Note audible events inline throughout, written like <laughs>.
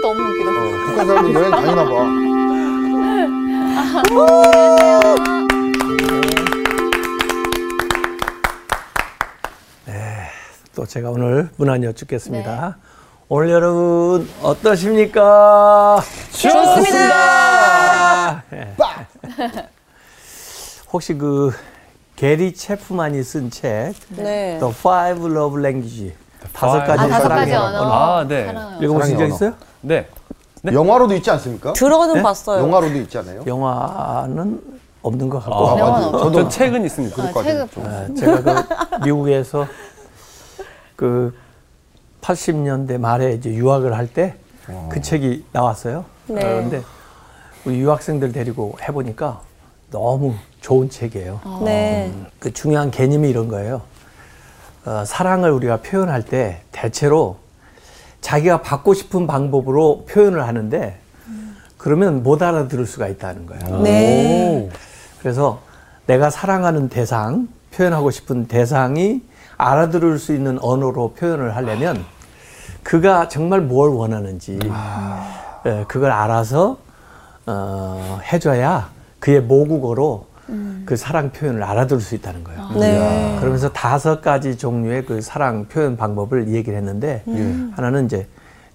너무 웃기다. 어, 북한 사람들 여행 다니나 봐. 또 제가 오늘 문안 여쭙겠습니다. 오늘 여러분 어떠십니까? 좋습니다. 예. 혹시 그 게리 체프만이 쓴 책 네. The Five Love Language 다섯 가지 아, 다섯 사랑의 가지 언어. 아, 네. 읽어보신 적 있어요? 네. 영화로도 있지 않습니까? 들어는 네? 봤어요. 영화로도 있지 않아요? 영화는 없는 것 같고 아, 영화는 맞아요. 없어요. 저 책은 있습니다. 아, 책을 좀. 아, 제가 그 미국에서 그 80년대 말에 이제 유학을 할 때 그 책이 나왔어요. 네. 그런데 우리 유학생들 데리고 해보니까 너무 좋은 책이에요. 네. 그 중요한 개념이 이런 거예요. 어, 사랑을 우리가 표현할 때 대체로 자기가 받고 싶은 방법으로 표현을 하는데 그러면 못 알아들을 수가 있다는 거예요. 네. 그래서 내가 사랑하는 대상, 표현하고 싶은 대상이 알아들을 수 있는 언어로 표현을 하려면 그가 정말 뭘 원하는지 예, 그걸 알아서 어, 해줘야 그의 모국어로 그 사랑 표현을 알아들을 수 있다는 거예요. 네. 그러면서 다섯 가지 종류의 그 사랑 표현 방법을 얘기를 했는데 하나는 이제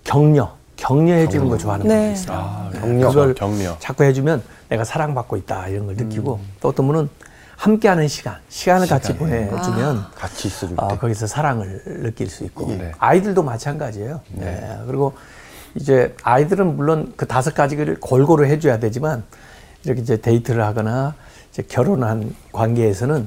격려, 격려해 주는 거 좋아하는 네. 분이 있어요. 아, 격려. 그걸 격려. 자꾸 해주면 내가 사랑받고 있다 이런 걸 느끼고 또 어떤 분은 함께하는 시간, 시간을 같이 보내주면 같이 있어줄 어, 때. 거기서 사랑을 느낄 수 있고 네. 아이들도 마찬가지예요. 네. 그리고 이제 아이들은 물론 그 다섯 가지를 골고루 해줘야 되지만 이렇게 이제 데이트를 하거나 결혼한 관계에서는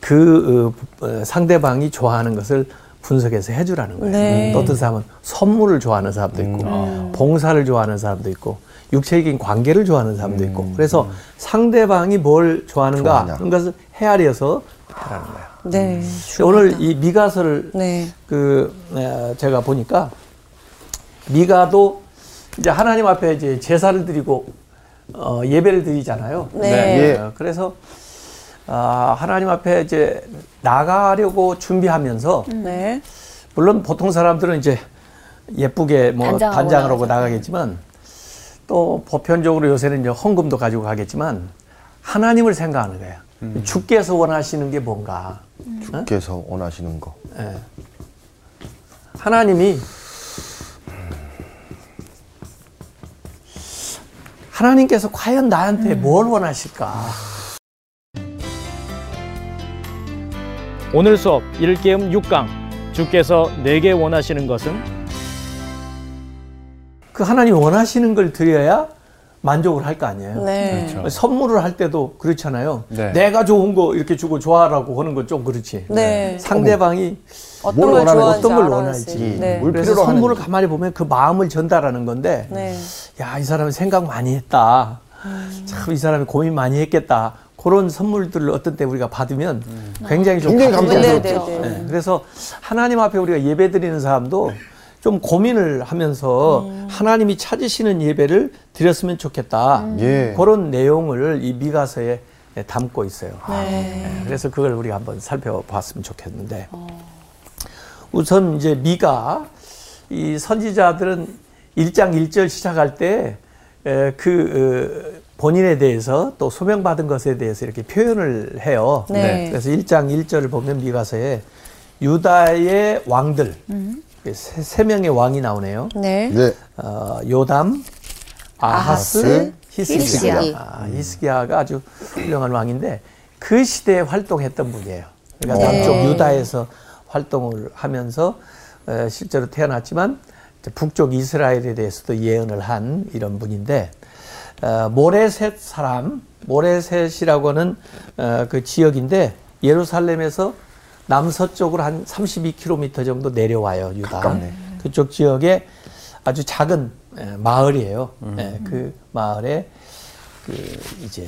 그 어, 어, 상대방이 좋아하는 것을 분석해서 해주라는 거예요. 네. 또 어떤 사람은 선물을 좋아하는 사람도 있고 봉사를 좋아하는 사람도 있고 육체적인 관계를 좋아하는 사람도 있고 그래서 상대방이 뭘 좋아하는가 좋아하냐. 그런 것을 헤아려서 하라는 거예요. 네. 오늘 이 미가서를 네. 그 에, 제가 보니까 미가도 이제 하나님 앞에 이제 제사를 드리고 어, 예배를 드리잖아요. 네. 예. 어, 그래서 아, 하나님 앞에 이제 나가려고 준비하면서 네. 물론 보통 사람들은 이제 예쁘게 뭐 단장하고 하고. 나가겠지만 또 보편적으로 요새는 이제 헌금도 가지고 가겠지만 하나님을 생각하는 거예요. 주께서 원하시는 게 뭔가. 어? 주께서 원하시는 거. 예. 하나님이 하나님께서 과연 나한테 뭘 원하실까? 오늘 수업 1계음 6강 주께서 내게 원하시는 것은 그 하나님 원하시는 걸 드려야 만족을 할 거 아니에요. 네. 그렇죠. 선물을 할 때도 그렇잖아요. 네. 내가 좋은 거 이렇게 주고 좋아하라고 하는 건 좀 그렇지. 네. 상대방이 어떤 뭘걸 원하는 어떤 걸. 원할지. 네. 뭘 그래서 필요로 선물을 하는지. 가만히 보면 그 마음을 전달하는 건데 네. 야, 이 사람은 생각 많이 했다. 참, 이 사람이 고민 많이 했겠다. 그런 선물들을 어떤 때 우리가 받으면 굉장히 좀 굉장히 감동스럽죠. 네, 네, 그래서 하나님 앞에 우리가 예배 드리는 사람도 좀 고민을 하면서 하나님이 찾으시는 예배를 드렸으면 좋겠다. 예. 그런 내용을 이 미가서에 담고 있어요. 네. 네, 그래서 그걸 우리가 한번 살펴봤으면 좋겠는데 우선 이제 미가 이 선지자들은 1장 1절 시작할 때 그 본인에 대해서 또 소명받은 것에 대해서 이렇게 표현을 해요. 네. 그래서 1장 1절을 보면 미가서에 유다의 왕들 세, 세 명의 왕이 나오네요. 네. 네. 어, 요담, 아하스, 아하스, 히스기야. 히스기야. 아, 히스기야가 아주 훌륭한 왕인데 그 시대에 활동했던 분이에요. 그러니까 네. 남쪽 유다에서 활동을 하면서 에, 실제로 태어났지만 북쪽 이스라엘에 대해서도 예언을 한 이런 분인데 어, 모레셋 사람, 모레셋이라고 하는 어, 그 지역인데 예루살렘에서 남서쪽으로 한 32km 정도 내려와요 유다. 가깝네. 그쪽 지역에 아주 작은 에, 마을이에요. 예, 그 마을에 그 이제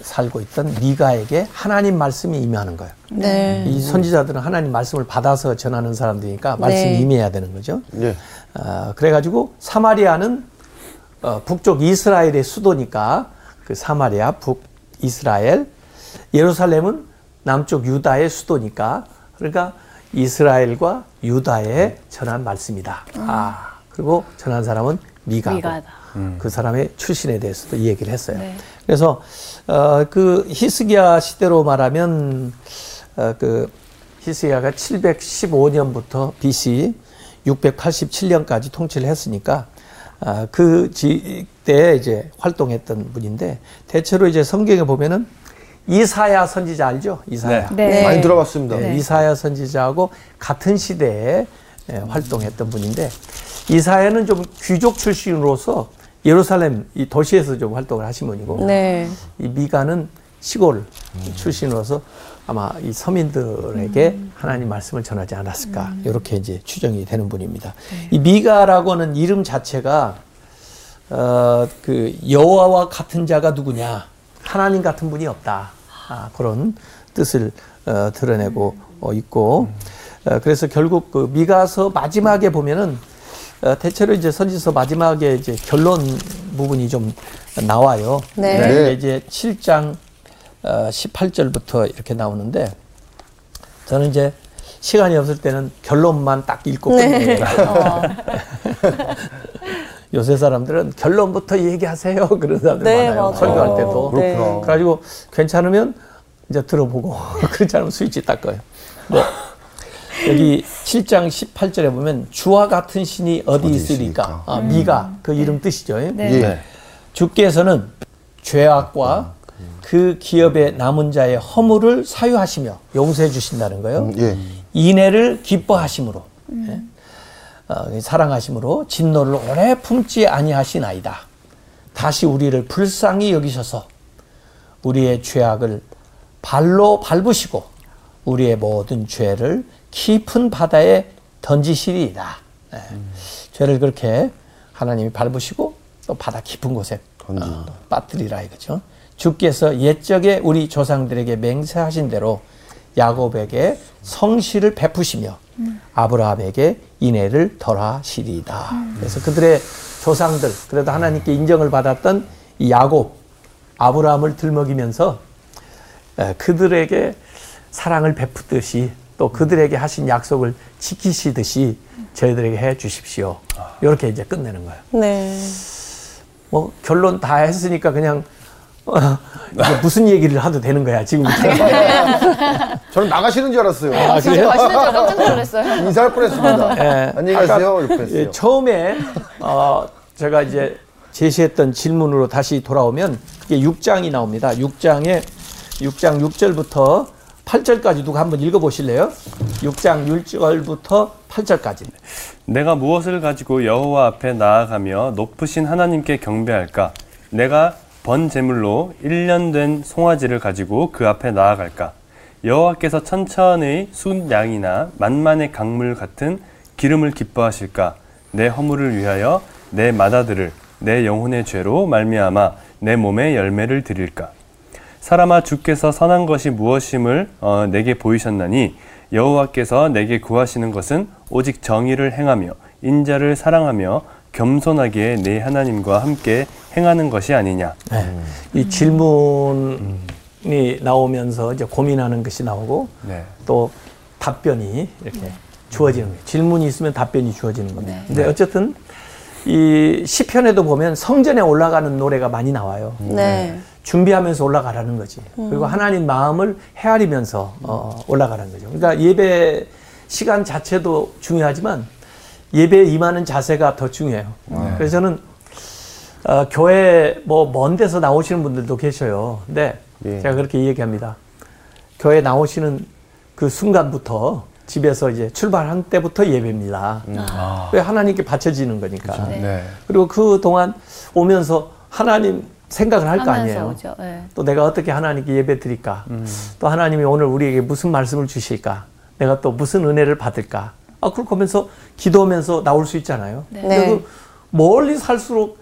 살고 있던 미가에게 하나님 말씀이 임하는 거예요. 네. 이 선지자들은 하나님 말씀을 받아서 전하는 사람들이니까 말씀이 네. 임해야 되는 거죠. 네. 어, 그래가지고 사마리아는 어, 북쪽 이스라엘의 수도니까 그 사마리아 북 이스라엘 예루살렘은 남쪽 유다의 수도니까 그러니까 이스라엘과 유다에 전한 말씀이다. 아 그리고 전한 사람은 미가고 미가다. 그 사람의 출신에 대해서도 이 얘기를 했어요. 네. 그래서 어, 그 히스기야 시대로 말하면 어, 그 히스기야가 715년부터 BC 687년까지 통치를 했으니까 아, 그 지대에 이제 활동했던 분인데 대체로 이제 성경에 보면은 이사야 선지자 알죠? 이사야. 네. 네. 많이 들어봤습니다. 네, 이사야 선지자하고 같은 시대에 예, 활동했던 분인데 이사야는 좀 귀족 출신으로서 예루살렘 이 도시에서 좀 활동을 하신 분이고 네. 이 미가는 시골 출신으로서 아마 이 서민들에게 하나님 말씀을 전하지 않았을까 이렇게 이제 추정이 되는 분입니다. 이 미가라고 하는 이름 자체가 어, 그 여호와와 같은 자가 누구냐 하나님 같은 분이 없다 아, 그런 뜻을 어, 드러내고 어, 있고 어, 그래서 결국 그 미가서 마지막에 보면은 어, 대체로 이제 선지서 마지막에 이제 결론 부분이 좀 나와요. 네. 네. 이제 7장 어, 18절부터 이렇게 나오는데 저는 이제 시간이 없을 때는 결론만 딱 읽고 네. 끝내요. 어, <laughs> 요새 사람들은 결론부터 얘기하세요. <laughs> 그런 사람들 네, 많아요. 맞아요. 설교할 때도. 네. 그렇구나. 그래가지고 괜찮으면 이제 들어보고 <laughs> 그렇지 않으면 스위치 딱 꺼요. 네. 여기 7장 18절에 보면 주와 같은 신이 어디, 어디 있으리까? 아, 미가 그 이름 뜻이죠. 네. 예. 주께서는 죄악과 그 기업의 남은 자의 허물을 사유하시며 용서해 주신다는 거예요. 음, 예. 인애를 기뻐하심으로 예? 어, 사랑하심으로 진노를 오래 품지 아니하시나이다. 다시 우리를 불쌍히 여기셔서 우리의 죄악을 발로 밟으시고 우리의 모든 죄를 깊은 바다에 던지시리이다. 예. 죄를 그렇게 하나님이 밟으시고 또 바다 깊은 곳에 던진다. 어, 빠뜨리라 이거죠. 주께서 옛적에 우리 조상들에게 맹세하신 대로 야곱에게 성실을 베푸시며 아브라함에게 인애를 덜하시리이다. 그래서 그들의 조상들 그래도 하나님께 인정을 받았던 이 야곱 아브라함을 들먹이면서 에, 그들에게 사랑을 베푸듯이 또 그들에게 하신 약속을 지키시듯이 저희들에게 해 주십시오. 이렇게 이제 끝내는 거예요. 네. 뭐 결론 다 했으니까 그냥 무슨 얘기를 하도 되는 거야 지금부터. <laughs> 저는 나가시는 줄 알았어요. 아, 그래요? 줄 깜짝 놀랐어요. <laughs> 인사할 뻔했습니다. 예. 안녕히 가세요. 아까, 이렇게 했어요. 예, 처음에 어, 제가 이제 제시했던 질문으로 다시 돌아오면 그게 6장이 나옵니다. 6장에 6장 6절부터 8절까지 누가 한번 읽어보실래요? 6장 6절부터 8절까지. 내가 무엇을 가지고 여호와 앞에 나아가며 높으신 하나님께 경배할까? 내가 번 제물로 1년 된 송아지를 가지고 그 앞에 나아갈까? 여호와께서 천천의 순 양이나 만만의 강물 같은 기름을 기뻐하실까? 내 허물을 위하여 내 마다들을 내 영혼의 죄로 말미암아 내 몸에 열매를 드릴까? 사람아 주께서 선한 것이 무엇임을 어, 내게 보이셨나니 여호와께서 내게 구하시는 것은 오직 정의를 행하며 인자를 사랑하며 겸손하게 내 하나님과 함께 행하는 것이 아니냐. 네. 이 질문이 나오면서 이제 고민하는 것이 나오고 네. 또 답변이 이렇게 주어지는 거예요. 질문이 있으면 답변이 주어지는 겁니다. 네. 근데 어쨌든 이 시편에도 보면 성전에 올라가는 노래가 많이 나와요. 네. 준비하면서 올라가라는 거지. 그리고 하나님 마음을 헤아리면서 어, 올라가라는 거죠. 그러니까 예배 시간 자체도 중요하지만 예배에 임하는 자세가 더 중요해요. 그래서 저는 어, 교회 뭐 먼 데서 나오시는 분들도 계셔요. 근데 예. 제가 그렇게 얘기합니다. 교회 나오시는 그 순간부터 집에서 이제 출발한 때부터 예배입니다. 왜 하나님께 바쳐지는 거니까. 네. 네. 그리고 그 동안 오면서 하나님 생각을 할 거 아니에요. 네. 또 내가 어떻게 하나님께 예배 드릴까? 또 하나님이 오늘 우리에게 무슨 말씀을 주실까? 내가 또 무슨 은혜를 받을까? 아, 그렇게 하면서 기도하면서 나올 수 있잖아요. 네. 근데 그 멀리 살수록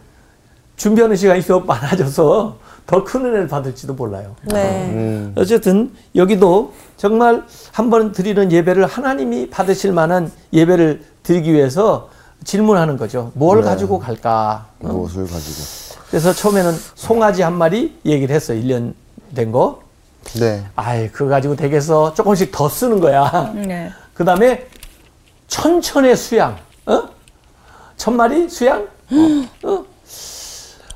준비하는 시간이 더 많아져서 더 큰 은혜를 받을지도 몰라요. 네. 음. 어쨌든 여기도 정말 한 번 드리는 예배를 하나님이 받으실 만한 예배를 드리기 위해서 질문하는 거죠. 뭘 네. 가지고 갈까? 어? 무엇을 가지고? 그래서 처음에는 송아지 한 마리 얘기를 했어요. 1년 된 거. 네. 아이, 그거 가지고 댁에서 조금씩 더 쓰는 거야. 네. 그 다음에 천천의 수양, 어? 천 마리 수양? 어? 어,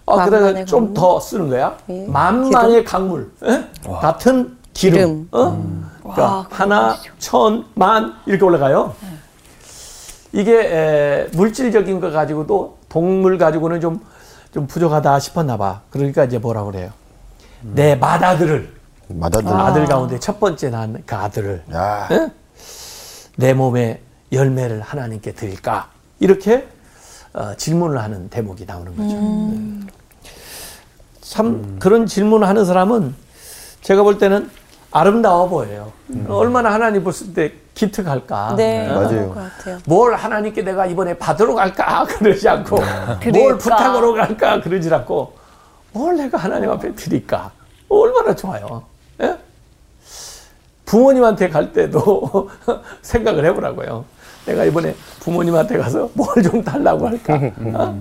그다가 만만의 좀. 더 쓰는 거야. 예. 만만의 강물. 예? 같은 기름. 기름. 어? 그러니까 와, 하나, 천, 만 이렇게 올라가요. 이게 에, 물질적인 거 가지고도 동물 가지고는 좀, 좀 부족하다 싶었나 봐. 그러니까 이제 뭐라 그래요. 내 맏아들을 마다들. 아 들 가운데 첫 번째 낳은 그 아들을 야. 예? 내 몸에 열매를 하나님께 드릴까? 이렇게 어, 질문을 하는 대목이 나오는 거죠. 네. 참 그런 질문을 하는 사람은 제가 볼 때는 아름다워 보여요. 얼마나 하나님 봤을 때 기특할까? 네, 어? 맞아요. 뭘 하나님께 내가 이번에 받으러 갈까 <laughs> 그러지 않고 뭘 그럴까? 부탁으로 갈까 그러지 않고 뭘 내가 하나님 앞에 드릴까 얼마나 좋아요. 예? 부모님한테 갈 때도 <laughs> 생각을 해보라고요. 내가 이번에 부모님한테 가서 뭘 좀 달라고 할까? 어?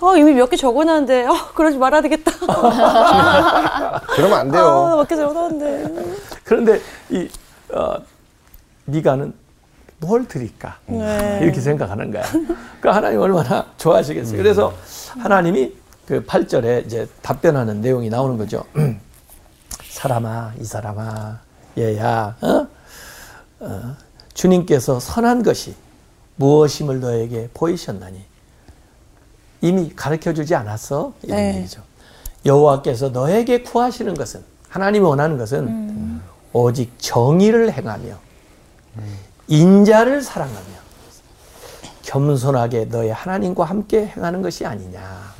어, 이미 몇 개 적어놨는데, 어, 그러지 말아야 되겠다. <laughs> 그러면 안 아, 돼요. 몇개 적어놨는데. 그런데 이 어, 미가는 뭘 드릴까? 네. 이렇게 생각하는 거야. 그 하나님 얼마나 좋아하시겠어요. 그래서 하나님이 그 8절에 이제 답변하는 내용이 나오는 거죠. <clears throat> 사람아, 이 사람아, 얘야, 어? 어, 주님께서 선한 것이 무엇임을 너에게 보이셨나니 이미 가르쳐 주지 않았어? 이런 네. 얘기죠. 여호와께서 너에게 구하시는 것은 하나님이 원하는 것은 오직 정의를 행하며 인자를 사랑하며 겸손하게 너의 하나님과 함께 행하는 것이 아니냐.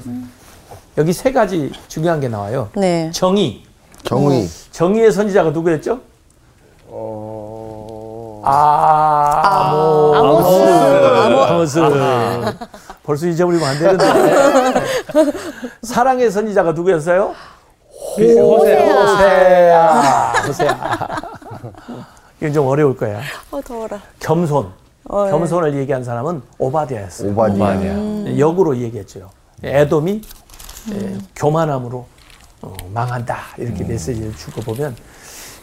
여기 세 가지 중요한 게 나와요. 네. 정의. 정의. 정의의 선지자가 누구였죠? 어. 아모. 아모스. 아모스. 벌써 잊어버리면 안 되는데. <laughs> 사랑의 선지자가 누구였어요? 호세아. 호세아. <laughs> 호세아. 이건 좀 어려울 거야. 어, 더워라. 겸손. 어, 예. 겸손을 얘기한 사람은 오바디아였어요. 오바디아. 역으로 얘기했죠. 에돔이 에, 교만함으로 어, 망한다 이렇게 메시지를 주고 보면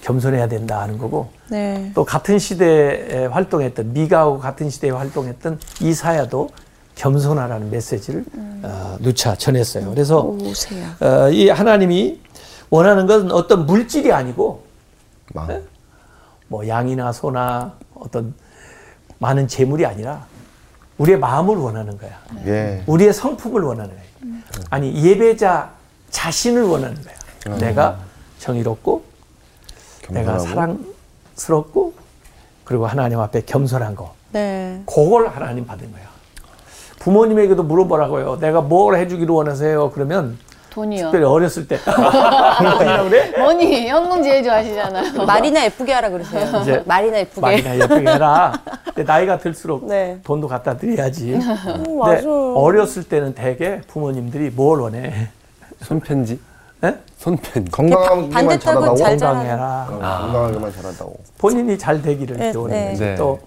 겸손해야 된다 하는 거고 네. 또 같은 시대에 활동했던 미가하고 같은 시대에 활동했던 이사야도 겸손하라는 메시지를 어, 누차 전했어요. 그래서 오세요. 어, 이 하나님이 원하는 것은 어떤 물질이 아니고 망. 뭐 양이나 소나 어떤 많은 재물이 아니라 우리의 마음을 원하는 거야. 예. 우리의 성품을 원하는 거예요. 아니 예배자 자신을 원하는 거야. 내가 정의롭고 겸손하고. 사랑스럽고 그리고 하나님 앞에 겸손한 거. 네. 그걸 하나님 받은 거야. 부모님에게도 물어보라고요. 내가 뭘 해주기를 원하세요? 그러면 돈이요. 특별히 어렸을 때 뭐라 <laughs> 그래? 뭐니 현금 제일 좋아하시잖아요. 말이나 예쁘게 하라 그러세요. 이제 말이나 예쁘게. 많이나 예쁘게 해라. 근데 나이가 들수록 네. 돈도 갖다 드려야지. 음, 근데 맞아. 어렸을 때는 대개 부모님들이 뭘 원해? 손편지? 예? 손편지. 건강하게만 자라다고. 잘 건강해라. 건강하게만 자란다고. 본인이 잘 되기를 네, 기원하는 네. 네. 또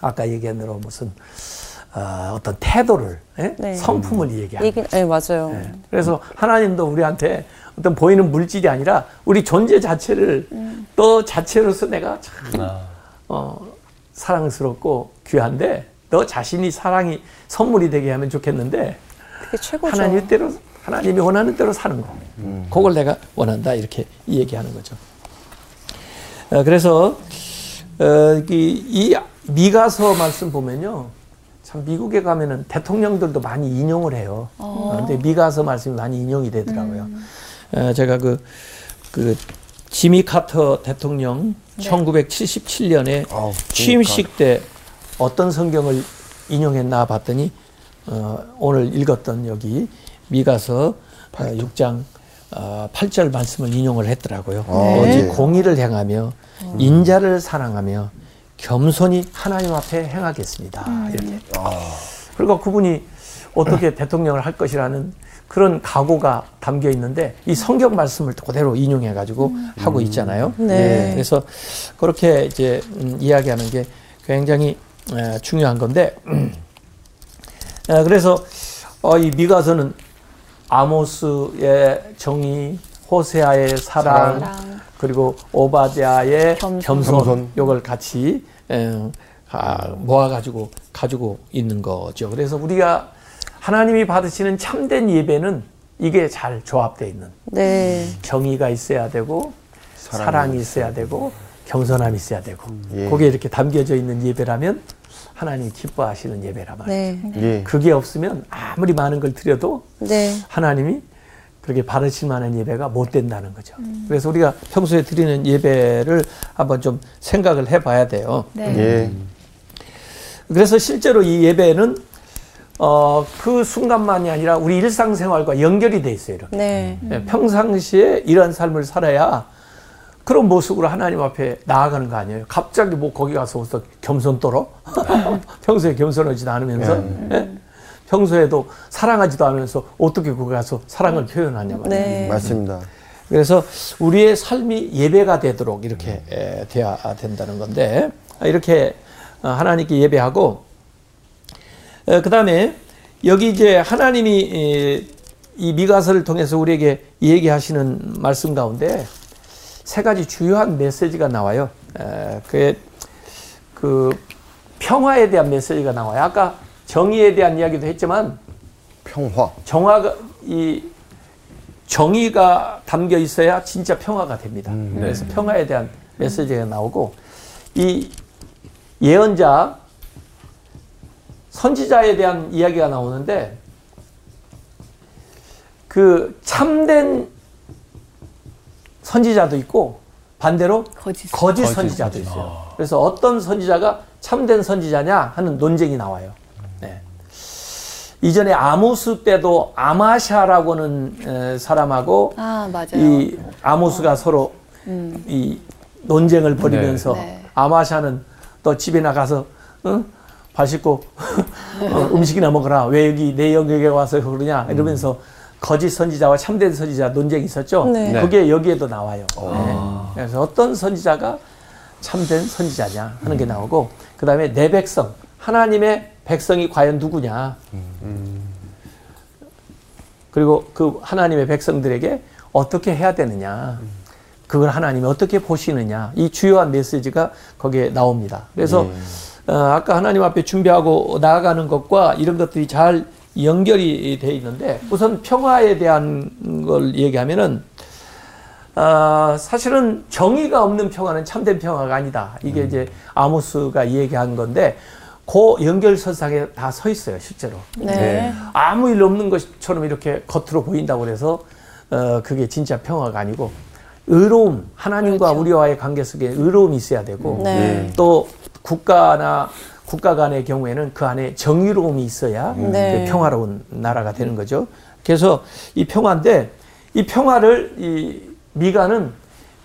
아까 얘기한 대로 무슨 어, 떤 태도를 예? 네. 성품을 얘기하는 얘기, 네, 맞아요. 예. 그래서 하나님도 우리한테 어떤 보이는 물질이 아니라 우리 존재 자체를 너 자체로서 내가 참 아, 어, 사랑스럽고 귀한데 너 자신이 사랑이 선물이 되게 하면 좋겠는데 그게 최고죠. 하나님 대로 하나님이 원하는 대로 사는 거. 그걸 내가 원한다 이렇게 이 얘기하는 거죠. 어, 그래서 어, 이, 이 미가서 말씀 보면요. 참 미국에 가면은 대통령들도 많이 인용을 해요. 어, 근데 미가서 말씀이 많이 인용이 되더라고요. 어, 제가 그, 그 지미 카터 대통령 1977년에 아우, 취임식 때 어떤 성경을 인용했나 봤더니 어, 오늘 읽었던 여기 미가서 어, 6장 어, 8절 말씀을 인용을 했더라고요. 네. 오직 공의를 행하며 인자를 사랑하며 겸손히 하나님 앞에 행하겠습니다. 이렇게. 그리고 그분이 어떻게 대통령을 할 것이라는 그런 각오가 담겨 있는데 이 성경 말씀을 그대로 인용해 가지고 하고 있잖아요. 네. 예, 그래서 그렇게 이제 음, 이야기하는 게 굉장히 에, 중요한 건데 에, 그래서 어, 이 미가서는 아모스의 정의, 호세아의 사랑, 사랑. 그리고 오바댜의 겸손, 겸손. 요걸 같이 에, 아, 모아 가지고 가지고 있는 거죠. 그래서 우리가 하나님이 받으시는 참된 예배는 이게 잘 조합되어 있는 네. 정의가 있어야 되고 사랑이 사랑이, 있어야 되고 경선함이 있어야 되고 예. 거기에 이렇게 담겨져 있는 예배라면 하나님 기뻐하시는 예배란 말이죠. 네. 예. 그게 없으면 아무리 많은 걸 드려도 네. 하나님이 그렇게 받으실 만한 예배가 못 된다는 거죠. 그래서 우리가 평소에 드리는 예배를 한번 좀 생각을 해봐야 돼요. 네. 예. 그래서 실제로 이 예배는 어, 그 순간만이 아니라 우리 일상생활과 연결이 돼 있어요. 이렇게. 네. 예, 평상시에 이런 삶을 살아야 그런 모습으로 하나님 앞에 나아가는 거 아니에요. 갑자기 뭐 거기 가서 겸손 떨어? <laughs> 평소에 겸손하지도 않으면서 예? 평소에도 사랑하지도 않으면서 어떻게 거기 가서 사랑을 표현하냐 말이에요. 네. 맞습니다. 그래서 우리의 삶이 예배가 되도록 이렇게 에, 돼야 된다는 건데 이렇게 어, 하나님께 예배하고 그 다음에 여기 이제 하나님이 이, 이 미가서를 통해서 우리에게 얘기하시는 말씀 가운데 세 가지 주요한 메시지가 나와요. 에, 그게 그 평화에 대한 메시지가 나와요. 아까 정의에 대한 이야기도 했지만 평화. 정화가 이 정의가 담겨 있어야 진짜 평화가 됩니다. 그래서 평화에 대한 메시지가 나오고 이 예언자 선지자에 대한 이야기가 나오는데 그 참된 선지자도 있고 반대로 거짓. 거짓 선지자도 있어요. 그래서 어떤 선지자가 참된 선지자냐 하는 논쟁이 나와요. 네. 이전에 아모스 때도 아마샤라고는 에, 사람하고 아 맞아요. 이 아모스가 서로 이 논쟁을 벌이면서 네. 아마샤는 너 집에 나가서 응? 발 씻고 <laughs> 어, 음식이나 먹어라. 왜 여기 내 영역에 와서 그러냐 이러면서 거짓 선지자와 참된 선지자 논쟁이 있었죠. 네. 그게 여기에도 나와요. 네. 그래서 어떤 선지자가 참된 선지자냐 하는 게 나오고 그 다음에 내 백성 하나님의 백성이 과연 누구냐 그리고 그 하나님의 백성들에게 어떻게 해야 되느냐 그걸 하나님이 어떻게 보시느냐 이 주요한 메시지가 거기에 나옵니다. 그래서 어, 아까 하나님 앞에 준비하고 나아가는 것과 이런 것들이 잘 연결이 돼 있는데 우선 평화에 대한 걸 얘기하면은 어, 사실은 정의가 없는 평화는 참된 평화가 아니다. 이게 이제 아모스가 얘기한 건데 그 연결선상에 다 서 있어요, 실제로. 네. 아무 일 없는 것처럼 이렇게 겉으로 보인다고 그래서 어, 그게 진짜 평화가 아니고 의로움, 하나님과 우리와의 관계 속에 의로움이 있어야 되고 네. 또 국가나 국가 간의 경우에는 그 안에 정의로움이 있어야 네. 그 평화로운 나라가 되는 거죠. 그래서 이 평화인데 이 평화를 이 미가는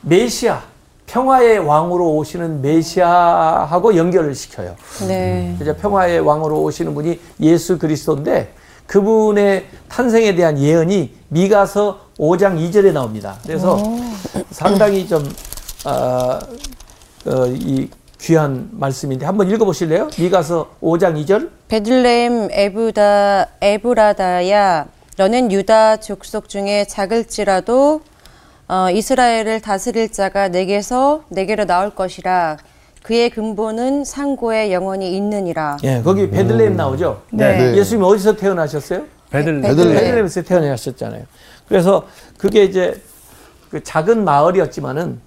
메시아 평화의 왕으로 오시는 메시아하고 연결을 시켜요. 네. 이제 평화의 왕으로 오시는 분이 예수 그리스도인데 그분의 탄생에 대한 예언이 미가서 5장 2절에 나옵니다. 그래서 상당히 좀, 어, 어, 이 귀한 말씀인데 한번 읽어보실래요? 미가서 5장 2절? 베들레헴 에브다 에브라다야 너는 유다 족속 중에 작을지라도 어, 이스라엘을 다스릴 자가 내게서 내게로 나올 것이라 그의 근본은 상고에 영원히 있느니라. 예, 거기 베들레헴 나오죠? 네. 네. 예수님 어디서 태어나셨어요? 베들 베들레헴. 베들레헴에서 태어나셨잖아요. 그래서 그게 이제 그 작은 마을이었지만은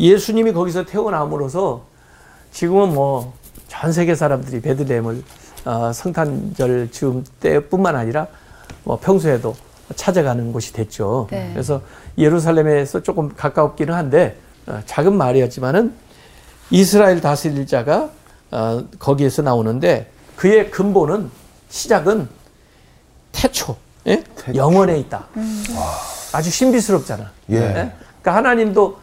예수님이 거기서 태어남으로써 지금은 뭐 전 세계 사람들이 베들레헴을 어, 성탄절 즈음 때뿐만 아니라 뭐 평소에도 찾아가는 곳이 됐죠. 네. 그래서 예루살렘에서 조금 가깝기는 한데 어, 작은 마을이었지만은 이스라엘 다스릴 자가 어, 거기에서 나오는데 그의 근본은 시작은 태초, 예? 영원에 있다. 아주 신비스럽잖아. 예. 그러니까 하나님도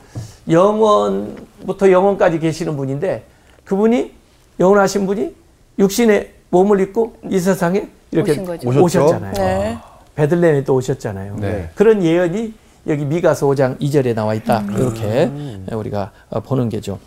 영원부터 영원까지 계시는 분인데 그분이 영원하신 분이 육신의 몸을 입고 이 세상에 이렇게? 오셨잖아요. 네. 베들레헴에 또 오셨잖아요. 네. 그런 예언이 여기 미가서 5장 2절에 나와 있다. 이렇게 우리가 어, 보는 게죠.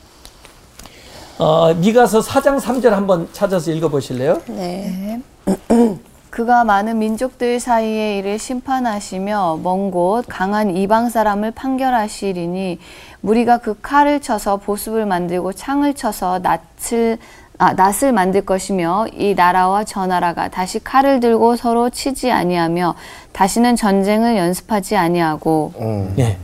어, 미가서 4장 3절 한번 찾아서 읽어 보실래요? 네. <clears throat> 그가 많은 민족들 사이에 이를 심판하시며 먼 곳 강한 이방 사람을 판결하시리니 무리가 그 칼을 쳐서 보습을 만들고 창을 쳐서 낯을 아, 낫을 만들 것이며 이 나라와 저 나라가 다시 칼을 들고 서로 치지 아니하며 다시는 전쟁을 연습하지 아니하고 음. 예.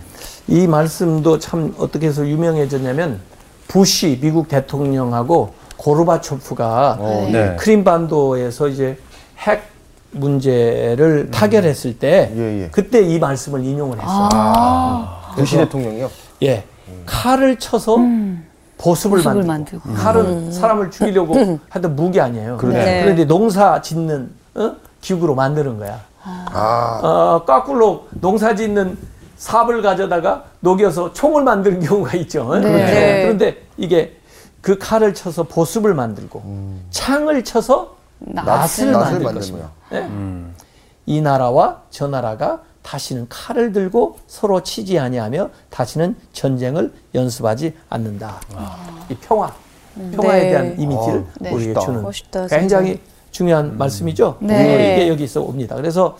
이 말씀도 참 어떻게 해서 유명해졌냐면 부시 미국 대통령하고 고르바초프가 어, 네. 크림반도에서 이제 핵 문제를 타결했을 때 예, 예. 그때 이 말씀을 인용을 했어요. 부시 대통령이요. 예. 칼을 쳐서 보습을, 보습을 만들고. 만들고. 칼은 사람을 죽이려고 하던 무기 아니에요. 네. 그런데 농사 짓는 어? 기구로 만드는 거야. 아, 어, 거꾸로 농사 짓는 삽을 가져다가 녹여서 총을 만드는 경우가 있죠. 네. 네. 그런데 이게 그 칼을 쳐서 보습을 만들고 창을 쳐서 낫을, 낫을 만들 것입니다. 거야. 예? 이 나라와 저 나라가 다시는 칼을 들고 서로 치지 아니하며 다시는 전쟁을 연습하지 않는다. 이 평화, 평화에 네. 대한 이미지를 네. 우리에게 멋있다. 주는 멋있다, 굉장히 중요한 말씀이죠. 네. 이게 여기서 옵니다. 그래서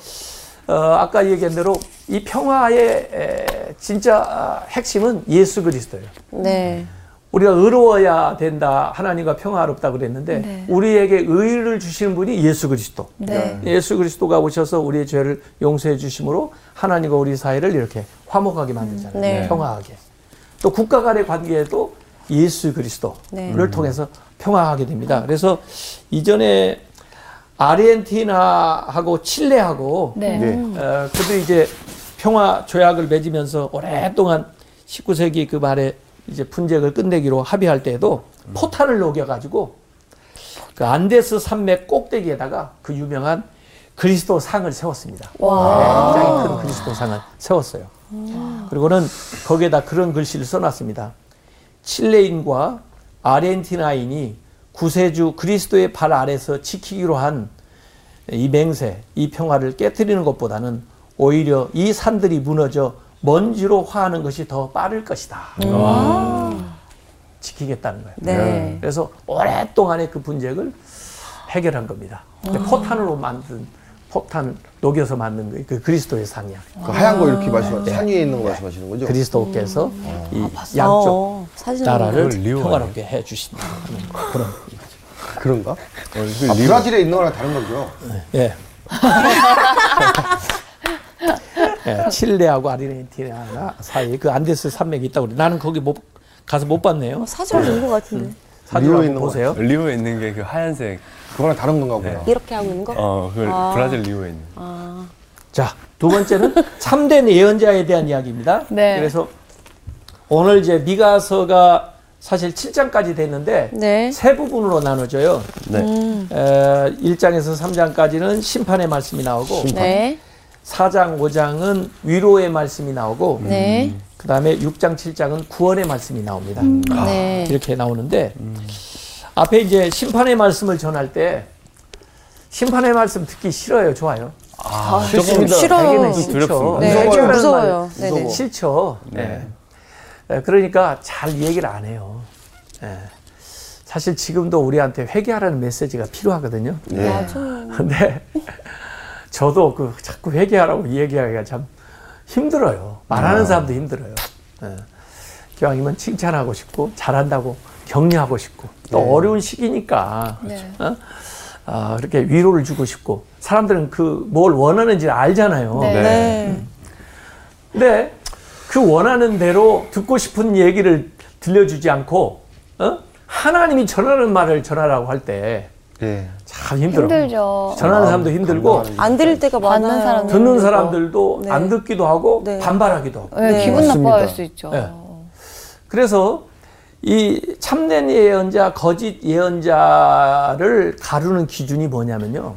어, 아까 얘기한 대로 이 평화의 에, 진짜 아, 핵심은 예수 그리스도예요. 네. 우리가 의로워야 된다. 하나님과 평화롭다 그랬는데 네. 우리에게 의를 주시는 분이 예수 그리스도. 네. 예수 그리스도가 오셔서 우리의 죄를 용서해 주심으로 하나님과 우리 사이를 이렇게 화목하게 만들잖아요. 네. 평화하게. 또 국가 간의 관계에도 예수 그리스도를 네. 통해서 평화하게 됩니다. 그래서 이전에 아르헨티나하고 칠레하고 네. 네. 어, 그들이 이제 평화 조약을 맺으면서 오랫동안 19세기 그 말에 이제 분쟁을 끝내기로 합의할 때에도 포탄을 녹여가지고 그 안데스 산맥 꼭대기에다가 그 유명한 그리스도 상을 세웠습니다. 굉장히 큰 그리스도 상을 세웠어요. 그리고는 거기에다 그런 글씨를 써놨습니다. 칠레인과 아르헨티나인이 구세주 그리스도의 발 아래서 지키기로 한 이 맹세, 이 평화를 깨뜨리는 것보다는 오히려 이 산들이 무너져 먼지로 화하는 것이 더 빠를 것이다. 지키겠다는 거예요. 네. 그래서 오랫동안의 그 분쟁을 해결한 겁니다. 근데 포탄으로 만든 포탄 녹여서 만든 거, 그 그리스도의 상이야. 그 하얀 거 이렇게 말씀, 산 위에 있는 거 말씀하시는 거죠? 그리스도께서 이 양쪽 <laughs> 어, 사진을 나라를. 평화롭게 해 주신다. 그런 그런가? 아, 브라질에 있는 거랑 다른 거죠? 예. <laughs> 예, 칠레하고 아르헨티나 사이 그 안데스 산맥이 있다고 그래. 나는 거기 못 가서 못 봤네요. 사진 본것 같은데. 사진 리오에 한번 있는 거 보세요. 리오에 있는 게 그 하얀색 그거랑 다른 건가 보다. 이렇게 하고 있는 거? 어, 그 브라질 리오에 있는. 자, 두 번째는 <laughs> 참된 예언자에 대한 이야기입니다. 네. 그래서 오늘 이제 미가서가 사실 7장까지 됐는데 네. 세 부분으로 나눠져요. 네. 에, 1장에서 3장까지는 심판의 말씀이 나오고 네. 4장, 5장은 위로의 말씀이 나오고 네. 그 다음에 6장, 7장은 구원의 말씀이 나옵니다. 네. 이렇게 나오는데 앞에 이제 심판의 말씀을 전할 때 심판의 말씀 듣기 싫어요, 좋아요? 아, 싫습니다. 싫어요. 되게는 좀 싫죠. 두렵습니다. 네, 무서워요. 무서워요. 말 네네. 싫죠. 네. 에, 그러니까 잘 얘기를 안 해요. 예. 사실 지금도 우리한테 회개하라는 메시지가 필요하거든요. 네. <laughs> 근데 저도 그 자꾸 회개하라고 얘기하기가 참 힘들어요. 말하는 사람도 힘들어요. 예. 기왕이면 칭찬하고 싶고 잘한다고 격려하고 싶고 또 어려운 시기니까 네. 어? 아, 이렇게 위로를 주고 싶고 사람들은 그 뭘 원하는지 알잖아요. 네. 네. 근데 그 원하는 대로 듣고 싶은 얘기를 들려주지 않고 어? 하나님이 전하는 말을 전하라고 할 때 참 예. 힘들어. 힘들죠. 전하는 사람도 힘들고 안 들릴 때가 많아요. 사람도 듣는. 사람들도 네. 안 듣기도 하고 네. 반발하기도 하고. 네, 네. 기분 맞습니다. 나빠할 수 있죠. 네. 그래서 이 참된 예언자, 거짓 예언자를 가르는 기준이 뭐냐면요.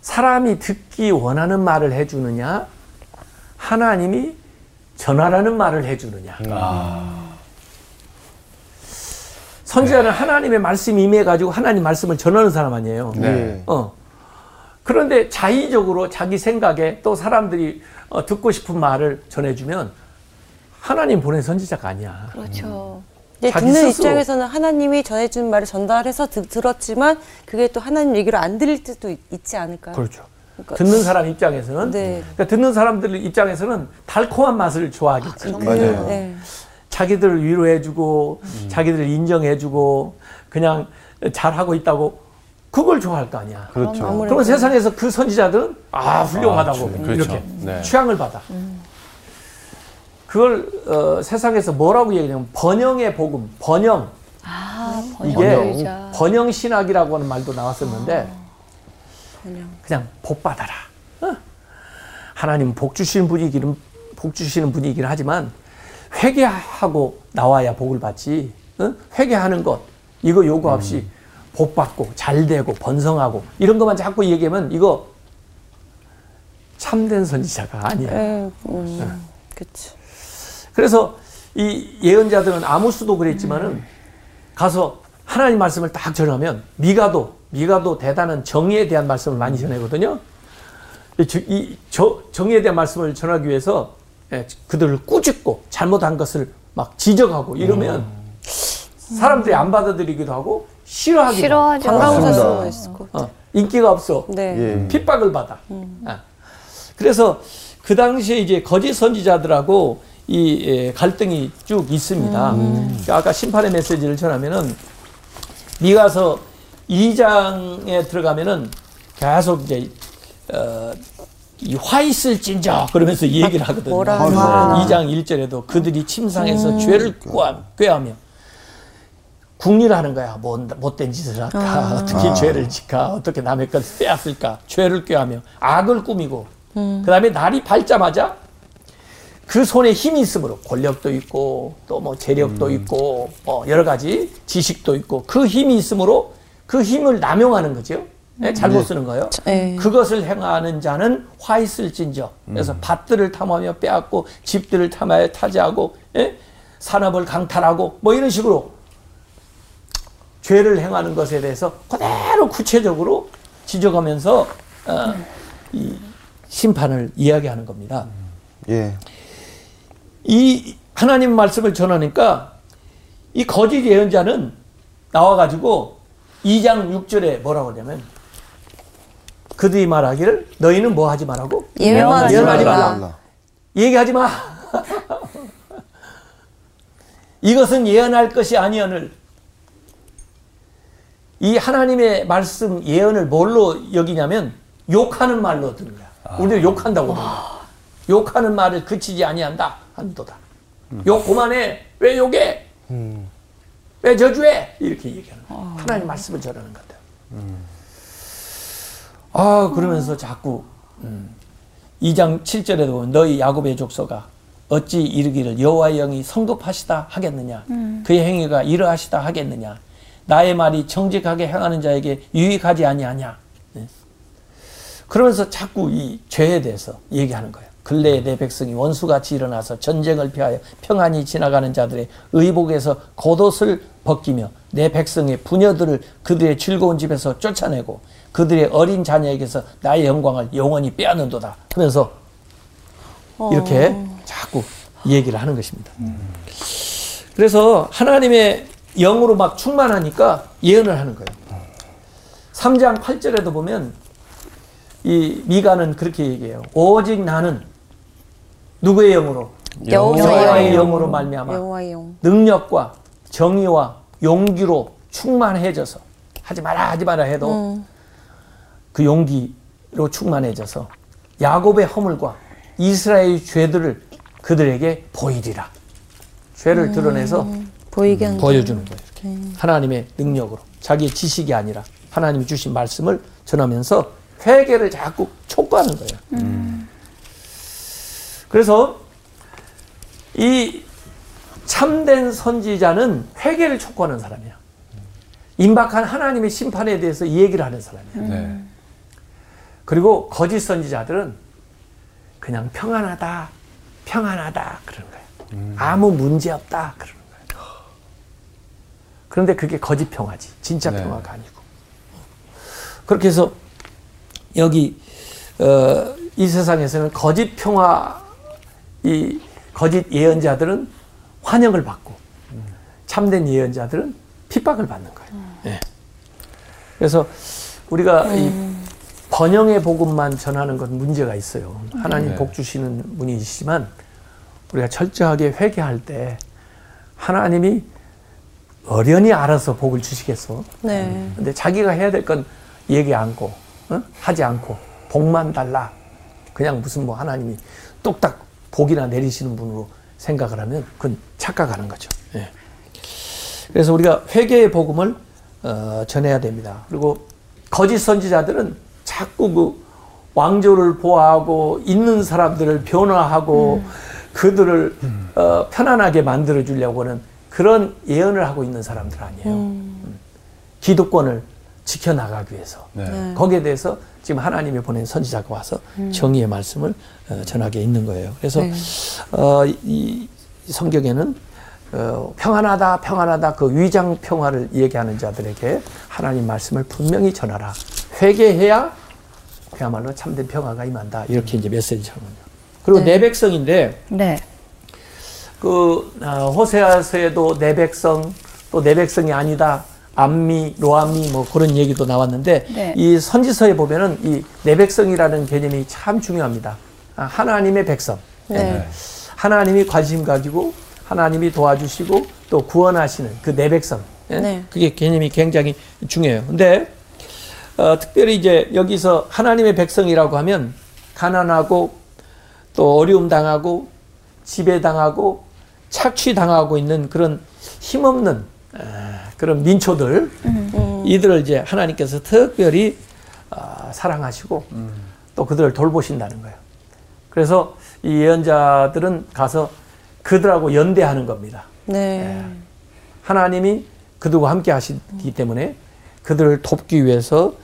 사람이 듣기 원하는 말을 해주느냐, 하나님이 전하라는 말을 해주느냐. 선지자는 하나님의 말씀이 임해가지고 하나님 말씀을 전하는 사람 아니에요. 네. 어. 그런데 자의적으로 자기 생각에 또 사람들이 어, 듣고 싶은 말을 전해주면 하나님 보낸 선지자가 아니야. 그렇죠. 자기 듣는 스스로. 입장에서는 하나님이 전해준 말을 전달해서 듣, 들었지만 그게 또 하나님 얘기로 안 들릴 때도 있- 있지 않을까요? 그렇죠. 그러니까- 듣는 사람 입장에서는 네. 그러니까 듣는 사람들 입장에서는 달콤한 맛을 좋아하겠지. 맞아요. 네. 자기들을 위로해주고 자기들을 인정해주고 그냥 잘하고 있다고 그걸 좋아할 거 아니야. 그렇죠. 아무래도 그러면 세상에서 그 선지자들은 아 훌륭하다고 아, 그렇죠. 이렇게 네. 취향을 받아. 그걸 어, 세상에서 뭐라고 얘기하냐면 번영의 복음, 번영. 아, 이게 번영의자. 번영 신학이라고 하는 말도 나왔었는데 그냥 복 받아라. 어? 하나님 복 주시는 분이기는 복 주시는 분이긴 하지만 회개하고 나와야 복을 받지. 어? 회개하는 것 이거 요구 없이 복 받고 잘 되고 번성하고 이런 것만 자꾸 얘기하면 이거 참된 선지자가 아니에요. 예, 음, 그치. 그래서 이 예언자들은 아모스도 그랬지만은 가서 하나님 말씀을 딱 전하면 미가도 미가도 대단한 정의에 대한 말씀을 많이 전하거든요. 이, 저- 정의에 대한 말씀을 전하기 위해서 예, 그들을 꾸짖고 잘못한 것을 막 지적하고 이러면 사람들이 안 받아들이기도 하고 싫어하기도 하고 싫어하죠. 것 같아. 어, 인기가 없어. 네. 예. 핍박을 받아. 아. 그래서 그 당시에 이제 거짓 선지자들하고 이 예, 갈등이 쭉 있습니다. 그러니까 아까 심판의 메시지를 전하면은 미가서 2장에 들어가면은 계속 이제 어, 이 화 있을진저 그러면서 이 얘기를 하거든요. 뭐라 하나. 2장 1절에도 그들이 침상에서 죄를 꾀하- 꾀하며 궁리를 하는 거야. 뭐 못된 짓을 할까? 어떻게 죄를 짓까? 어떻게 남의 것을 빼앗을까? 죄를 꾀하며 악을 꾸미고 그 다음에 날이 밝자마자 그 손에 힘이 있으므로 권력도 있고 또 뭐 재력도 있고 뭐 여러 가지 지식도 있고 그 힘이 있으므로 그 힘을 남용하는 거죠. 예, 잘못 쓰는 거예요. 네. 그것을 행하는 자는 화 있을진저. 그래서 밭들을 탐하며 빼앗고 집들을 탐하여 타지하고 예? 산업을 강탈하고 뭐 이런 식으로 죄를 행하는 것에 대해서 그대로 구체적으로 지적하면서 어, 이 심판을 이야기하는 겁니다. 예. 이 하나님 말씀을 전하니까 이 거짓 예언자는 나와가지고 2장 6절에 뭐라고 하냐면 그들이 말하기를 너희는 뭐 하지 말라고? 예언하지 예언하지 말라. 말라. 얘기하지 마. <laughs> 이것은 예언할 것이 아니언을 이 하나님의 말씀 예언을 뭘로 여기냐면 욕하는 말로 듣는 거야. 우리는 욕한다고 그러는 거야. 욕하는 말을 그치지 아니한다 한도다. 욕 그만해. 왜 욕해? 왜 저주해? 이렇게 얘기하는 거야. 하나님 말씀을 전하는 건데. 아 그러면서 자꾸 음, 2장 7절에도 보면 너희 야곱의 족속아 어찌 이르기를 여호와의 영이 성급하시다 하겠느냐 그의 행위가 이러하시다 하겠느냐 나의 말이 정직하게 행하는 자에게 유익하지 아니하냐 네. 그러면서 자꾸 이 죄에 대해서 얘기하는 거예요. 근래에 내 백성이 원수같이 일어나서 전쟁을 피하여 평안히 지나가는 자들의 의복에서 겉옷을 벗기며 내 백성의 부녀들을 그들의 즐거운 집에서 쫓아내고 그들의 어린 자녀에게서 나의 영광을 영원히 빼앗는도다 하면서 이렇게 자꾸 얘기를 하는 것입니다. 그래서 하나님의 영으로 막 충만하니까 예언을 하는 거예요. 3장 8절에도 보면 이 미가는 그렇게 얘기해요. 오직 나는 누구의 영으로? 여호와의 영. 영으로 말미암아. 능력과 정의와 용기로 충만해져서 하지 마라 하지 마라 해도 음. 그 용기로 충만해져서 야곱의 허물과 이스라엘의 죄들을 그들에게 보이리라. 죄를 드러내서 보이게 한다. 보여주는 거예요. 이렇게. 하나님의 능력으로 자기의 지식이 아니라 하나님이 주신 말씀을 전하면서 회개를 자꾸 촉구하는 거예요. 그래서 이 참된 선지자는 회개를 촉구하는 사람이야. 임박한 하나님의 심판에 대해서 이 얘기를 하는 사람이야. 네. 그리고 거짓 선지자들은 그냥 평안하다, 평안하다 그러는 거예요. 아무 문제 없다 그러는 거예요. 그런데 그게 거짓 평화지, 진짜 네. 평화가 아니고. 그렇게 해서 여기 어, 이 세상에서는 거짓 평화, 이 거짓 예언자들은 환영을 받고 참된 예언자들은 핍박을 받는 거예요. 예. 그래서 우리가 이 번영의 복음만 전하는 건 문제가 있어요. 하나님 네. 복 주시는 분이시지만 우리가 철저하게 회개할 때 하나님이 어련히 알아서 복을 주시겠어. 네. 근데 자기가 해야 될 건 얘기 않고 어? 하지 않고 복만 달라. 그냥 무슨 뭐 하나님이 뚝딱 복이나 내리시는 분으로 생각을 하면 그건 착각하는 거죠. 예. 그래서 우리가 회개의 복음을 어, 전해야 됩니다. 그리고 거짓 선지자들은 자꾸 그 왕조를 보호하고 있는 사람들을 변화하고 그들을 어, 편안하게 만들어 주려고 하는 그런 예언을 하고 있는 사람들 아니에요. 음. 기득권을 지켜나가기 위해서. 네. 거기에 대해서 지금 하나님이 보낸 선지자가 와서 정의의 말씀을 어, 전하게 있는 거예요. 그래서 어, 이, 이 성경에는 어, 평안하다, 평안하다 그 위장 평화를 얘기하는 자들에게 하나님 말씀을 분명히 전하라. 회개해야 그야말로 참된 평화가 임한다. 이렇게 이제 메시지하군요. 그리고 내 백성인데 네. 그 어, 호세아서에도 내 백성 또 내 백성이 아니다. 암미, 로암미 뭐 그런 얘기도 나왔는데 네. 이 선지서에 보면은 이 내 백성이라는 개념이 참 중요합니다. 아, 하나님의 백성. 네. 하나님이 관심 가지고 하나님이 도와주시고 또 구원하시는 그 내 백성. 예? 네. 그게 개념이 굉장히 중요해요. 근데 어, 특별히 이제 여기서 하나님의 백성이라고 하면 가난하고 또 어려움 당하고 지배당하고 착취당하고 있는 그런 힘없는 에, 그런 민초들 이들을 이제 하나님께서 특별히 어, 사랑하시고 또 그들을 돌보신다는 거예요. 그래서 이 예언자들은 가서 그들하고 연대하는 겁니다. 네. 하나님이 그들과 함께 하시기 때문에 그들을 돕기 위해서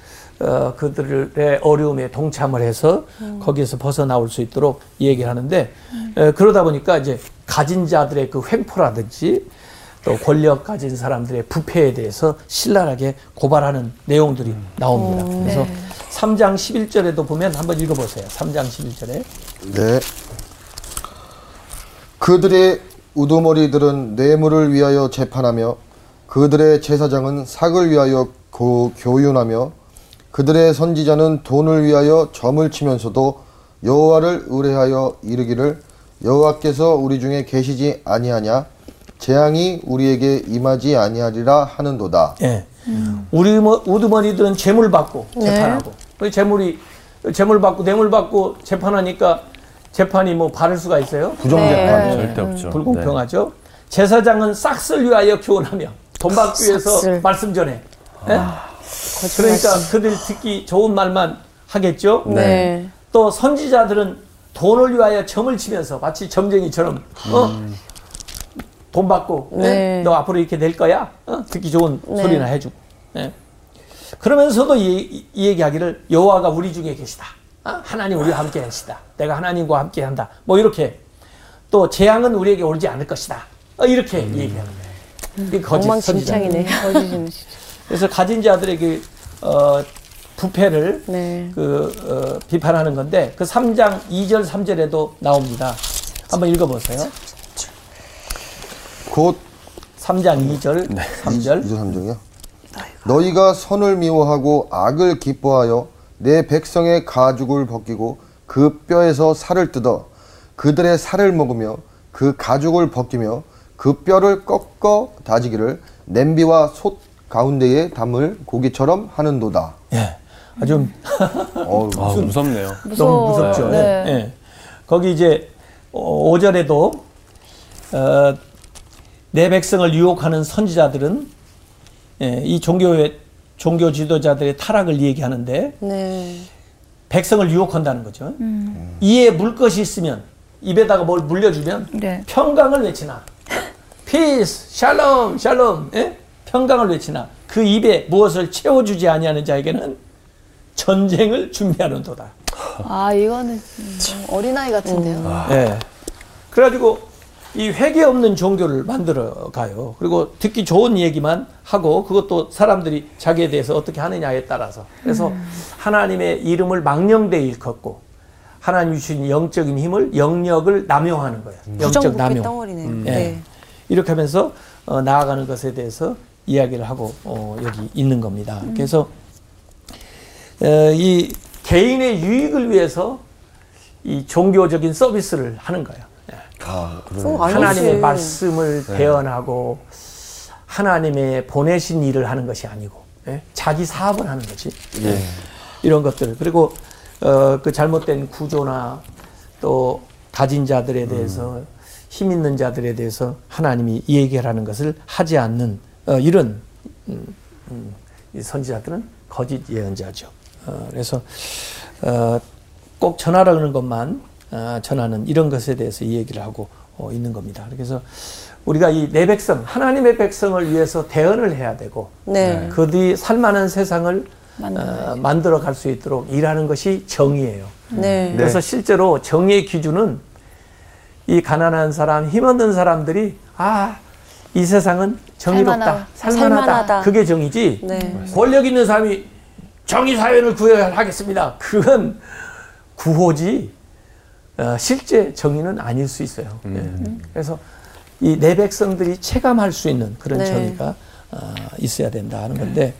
어, 그들의 어려움에 동참을 해서 거기에서 벗어나올 수 있도록 얘기를 하는데 에, 그러다 보니까 이제 가진 자들의 그 횡포라든지 또 권력 가진 사람들의 부패에 대해서 신랄하게 고발하는 내용들이 나옵니다. 그래서 3장 11절에도 보면 한번 읽어보세요. 3장 11절에 네. 그들의 우두머리들은 뇌물을 위하여 재판하며 그들의 제사장은 삭을 위하여 고, 교윤하며 그들의 선지자는 돈을 위하여 점을 치면서도 여호와를 의뢰하여 이르기를 여호와께서 우리 중에 계시지 아니하냐 재앙이 우리에게 임하지 아니하리라 하는도다. 예. 우리 뭐 우두머니들은 재물 받고 네. 재판하고. 그 재물이 재물 받고 뇌물 받고 재판하니까 재판이 뭐 바를 수가 있어요? 부정재판. 절대 없죠. 불공평하죠. 제사장은 싹쓸 위하여 교훈하며 돈 받기 위해서 싹쓸. 말씀 전해. 예? 그러니까 그들 듣기 좋은 말만 하겠죠. 네. 또 선지자들은 돈을 위하여 점을 치면서 마치 점쟁이처럼 어? 돈 받고 예? 네. 너 앞으로 이렇게 될 거야 어? 듣기 좋은 네. 소리나 해주고 예? 그러면서도 이, 이 얘기하기를 여호와가 우리 중에 계시다 어? 하나님 우리와 함께 하시다 내가 하나님과 함께 한다 뭐 이렇게 또 재앙은 우리에게 오지 않을 것이다 어, 이렇게 얘기하는 거예요 거짓 선지자. 진짜. <laughs> 그래서 가진 자들에게 어, 부패를 네. 그 어, 비판하는 건데 그 3장 2절 3절에도 나옵니다. 한번 읽어보세요. 곧 3장 2절 3절 2절 3절이요. 너희가 선을 미워하고 악을 기뻐하여 내 백성의 가죽을 벗기고 그 뼈에서 살을 뜯어 그들의 살을 먹으며 그 가죽을 벗기며 그 뼈를 꺾어 다지기를 냄비와 솥 가운데에 담을 고기처럼 하는도다. 예. 아주 <laughs> 어우, 아, 무섭네요. 너무 무섭죠. 네. 예. 거기 이제 5절에도 어, 내 백성을 유혹하는 선지자들은 예, 이 종교의 종교 지도자들의 타락을 얘기하는데 네. 백성을 유혹한다는 거죠. 이에 물 것이 있으면 입에다가 뭘 물려주면 네. 평강을 외치나 peace 샬롬 샬롬 예? 평강을 외치나 그 입에 무엇을 채워주지 아니하는 자에게는 전쟁을 준비하는도다. 아 이거는 어린아이 같은데요. 예. 그래가지고 이 회개 없는 종교를 만들어 가요. 그리고 듣기 좋은 얘기만 하고 그것도 사람들이 자기에 대해서 어떻게 하느냐에 따라서. 그래서 하나님의 이름을 망령되이 일컫고 하나님 주신 영적인 힘을 영역을 남용하는 거예요. 영적 부정부패 남용. 덩어리네요. 예. 네. 이렇게 하면서 어, 나아가는 것에 대해서 이야기를 하고 어, 여기 있는 겁니다. 그래서 어, 이 개인의 유익을 위해서 이 종교적인 서비스를 하는 거예요. 예. 아, 아니지. 하나님의 말씀을 대언하고 하나님의 보내신 일을 하는 것이 아니고 예? 자기 사업을 하는 거지. 이런 것들 그리고 어, 그 잘못된 구조나 또 가진 자들에 대해서 힘 있는 자들에 대해서 하나님이 얘기하는 것을 하지 않는 어, 이런 음, 음, 이 선지자들은 거짓 예언자죠. 어, 그래서 어, 꼭 전하라는 것만 어, 전하는 이런 것에 대해서 이 얘기를 하고 어, 있는 겁니다. 그래서 우리가 이 내 백성 하나님의 백성을 위해서 대언을 해야 되고 네. 그들이 살만한 세상을. 어, 만들어 갈 수 있도록 일하는 것이 정의예요. 네. 그래서 실제로 정의의 기준은 이 가난한 사람, 힘없는 사람들이 아, 이 세상은 정의롭다, 살만하다. 살만하다. 살만하다. 그게 정의지. 네. 권력 있는 사람이 정의 사회를 구현하겠습니다. 그건 구호지. 어, 실제 정의는 아닐 수 있어요. 예. 그래서 이 내 백성들이 체감할 수 있는 그런 네. 정의가 어, 있어야 된다 하는 건데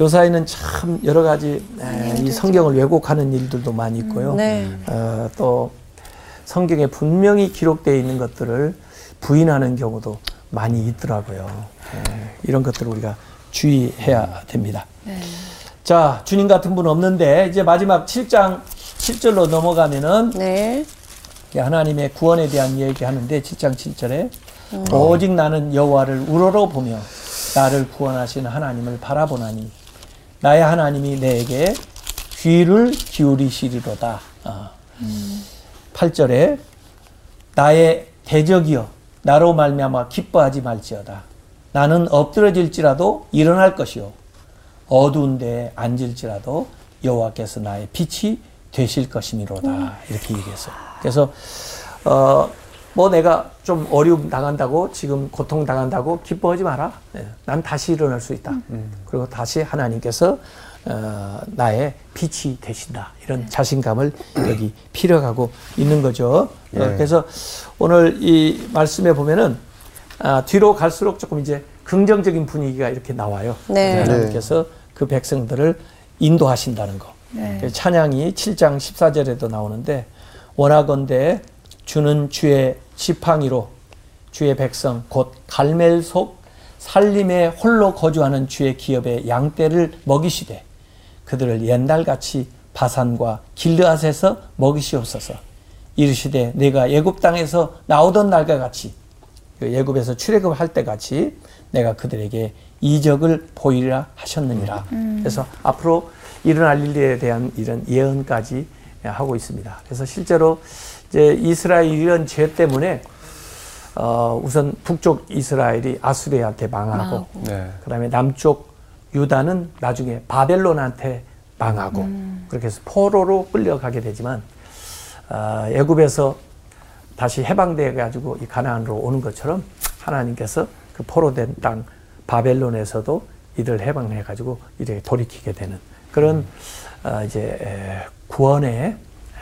요사이는 참 여러 가지 에, 이 성경을 왜곡하는 일들도 많이 있고요. 네. 어, 또 성경에 분명히 기록되어 있는 것들을 부인하는 경우도 많이 있더라고요. 예, 이런 것들을 우리가 주의해야 됩니다. 자, 주님 같은 분 없는데 이제 마지막 7장 7절로 넘어가면은 네. 하나님의 구원에 대한 얘기하는데 7장 7절에 오직 나는 여호와를 우러러 보며 나를 구원하시는 하나님을 바라보나니 나의 하나님이 내게 귀를 기울이시리로다. 아. 8절에 나의 대적이여 나로 말미암아 기뻐하지 말지어다. 나는 엎드러질지라도 일어날 것이요 어두운 데에 앉을지라도 여호와께서 나의 빛이 되실 것이미로다. 이렇게 얘기했어요. 그래서 어, 뭐 내가 좀 어려움 당한다고 지금 고통 당한다고 기뻐하지 마라. 예, 난 다시 일어날 수 있다. 그리고 다시 하나님께서 어, 나의 빛이 되신다. 이런 자신감을 여기 필요하고 있는 거죠. 어, 그래서 오늘 이 말씀에 보면은 아, 뒤로 갈수록 조금 이제 긍정적인 분위기가 이렇게 나와요. 네. 하나님께서 그 백성들을 인도하신다는 거. 그 찬양이 7장 14절에도 나오는데 원하건대 주는 주의 지팡이로 주의 백성 곧 갈멜 속 살림에 홀로 거주하는 주의 기업의 양떼를 먹이시되 그들을 옛날같이 바산과 길르앗에서 먹이시옵소서 이르시되 내가 애굽 땅에서 나오던 날과 같이 그 애굽에서 출애굽할 때 같이 내가 그들에게 이적을 보이리라 하셨느니라. 그래서 앞으로 일어날 일에 대한 이런 예언까지 하고 있습니다. 그래서 실제로 이제 이스라엘 이런 죄 때문에 어, 우선 북쪽 이스라엘이 아수리한테 망하고, 네. 그다음에 남쪽 유다는 나중에 바벨론한테 망하고 그렇게 해서 포로로 끌려가게 되지만 아, 애굽에서 다시 해방돼 가지고 이 가나안으로 오는 것처럼 하나님께서 그 포로된 땅 바벨론에서도 이를 해방해 가지고 이렇게 돌이키게 되는 그런 아, 이제 에, 구원의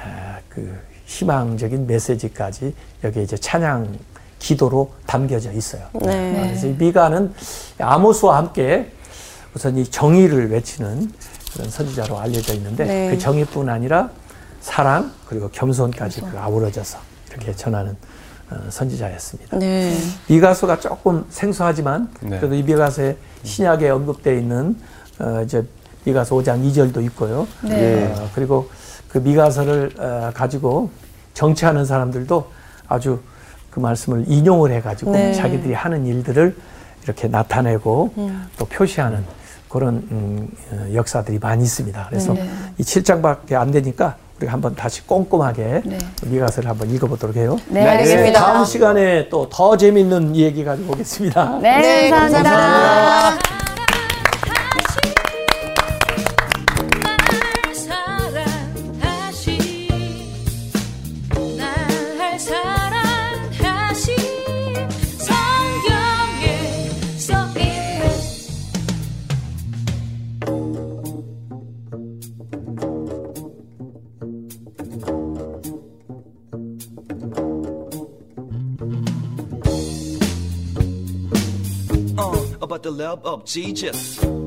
아, 그 희망적인 메시지까지 여기 이제 찬양 기도로 담겨져 있어요. 네. 아, 그래서 이 미가는 아모스와 함께 우선 이 정의를 외치는 그런 선지자로 알려져 있는데 네. 그 정의뿐 아니라 사랑 그리고 겸손까지 그 아우러져서 이렇게 전하는 어, 선지자였습니다. 네. 미가서가 조금 생소하지만 네. 그래도 이 미가서에 신약에 언급되어 있는 어, 이제 미가서 5장 2절도 있고요. 네. 어, 그리고 그 미가서를 어, 가지고 정치하는 사람들도 아주 그 말씀을 인용을 해가지고 네. 자기들이 하는 일들을 이렇게 나타내고 또 표시하는 그런 음, 어, 역사들이 많이 있습니다. 그래서 네. 이 7장밖에 안 되니까 우리가 한번 다시 꼼꼼하게 네. 미가서를 한번 읽어보도록 해요. 네, 알겠습니다. 다음 시간에 또 더 재밌는 얘기 가지고 오겠습니다. 네, 네, 감사합니다. 감사합니다. up up Jesus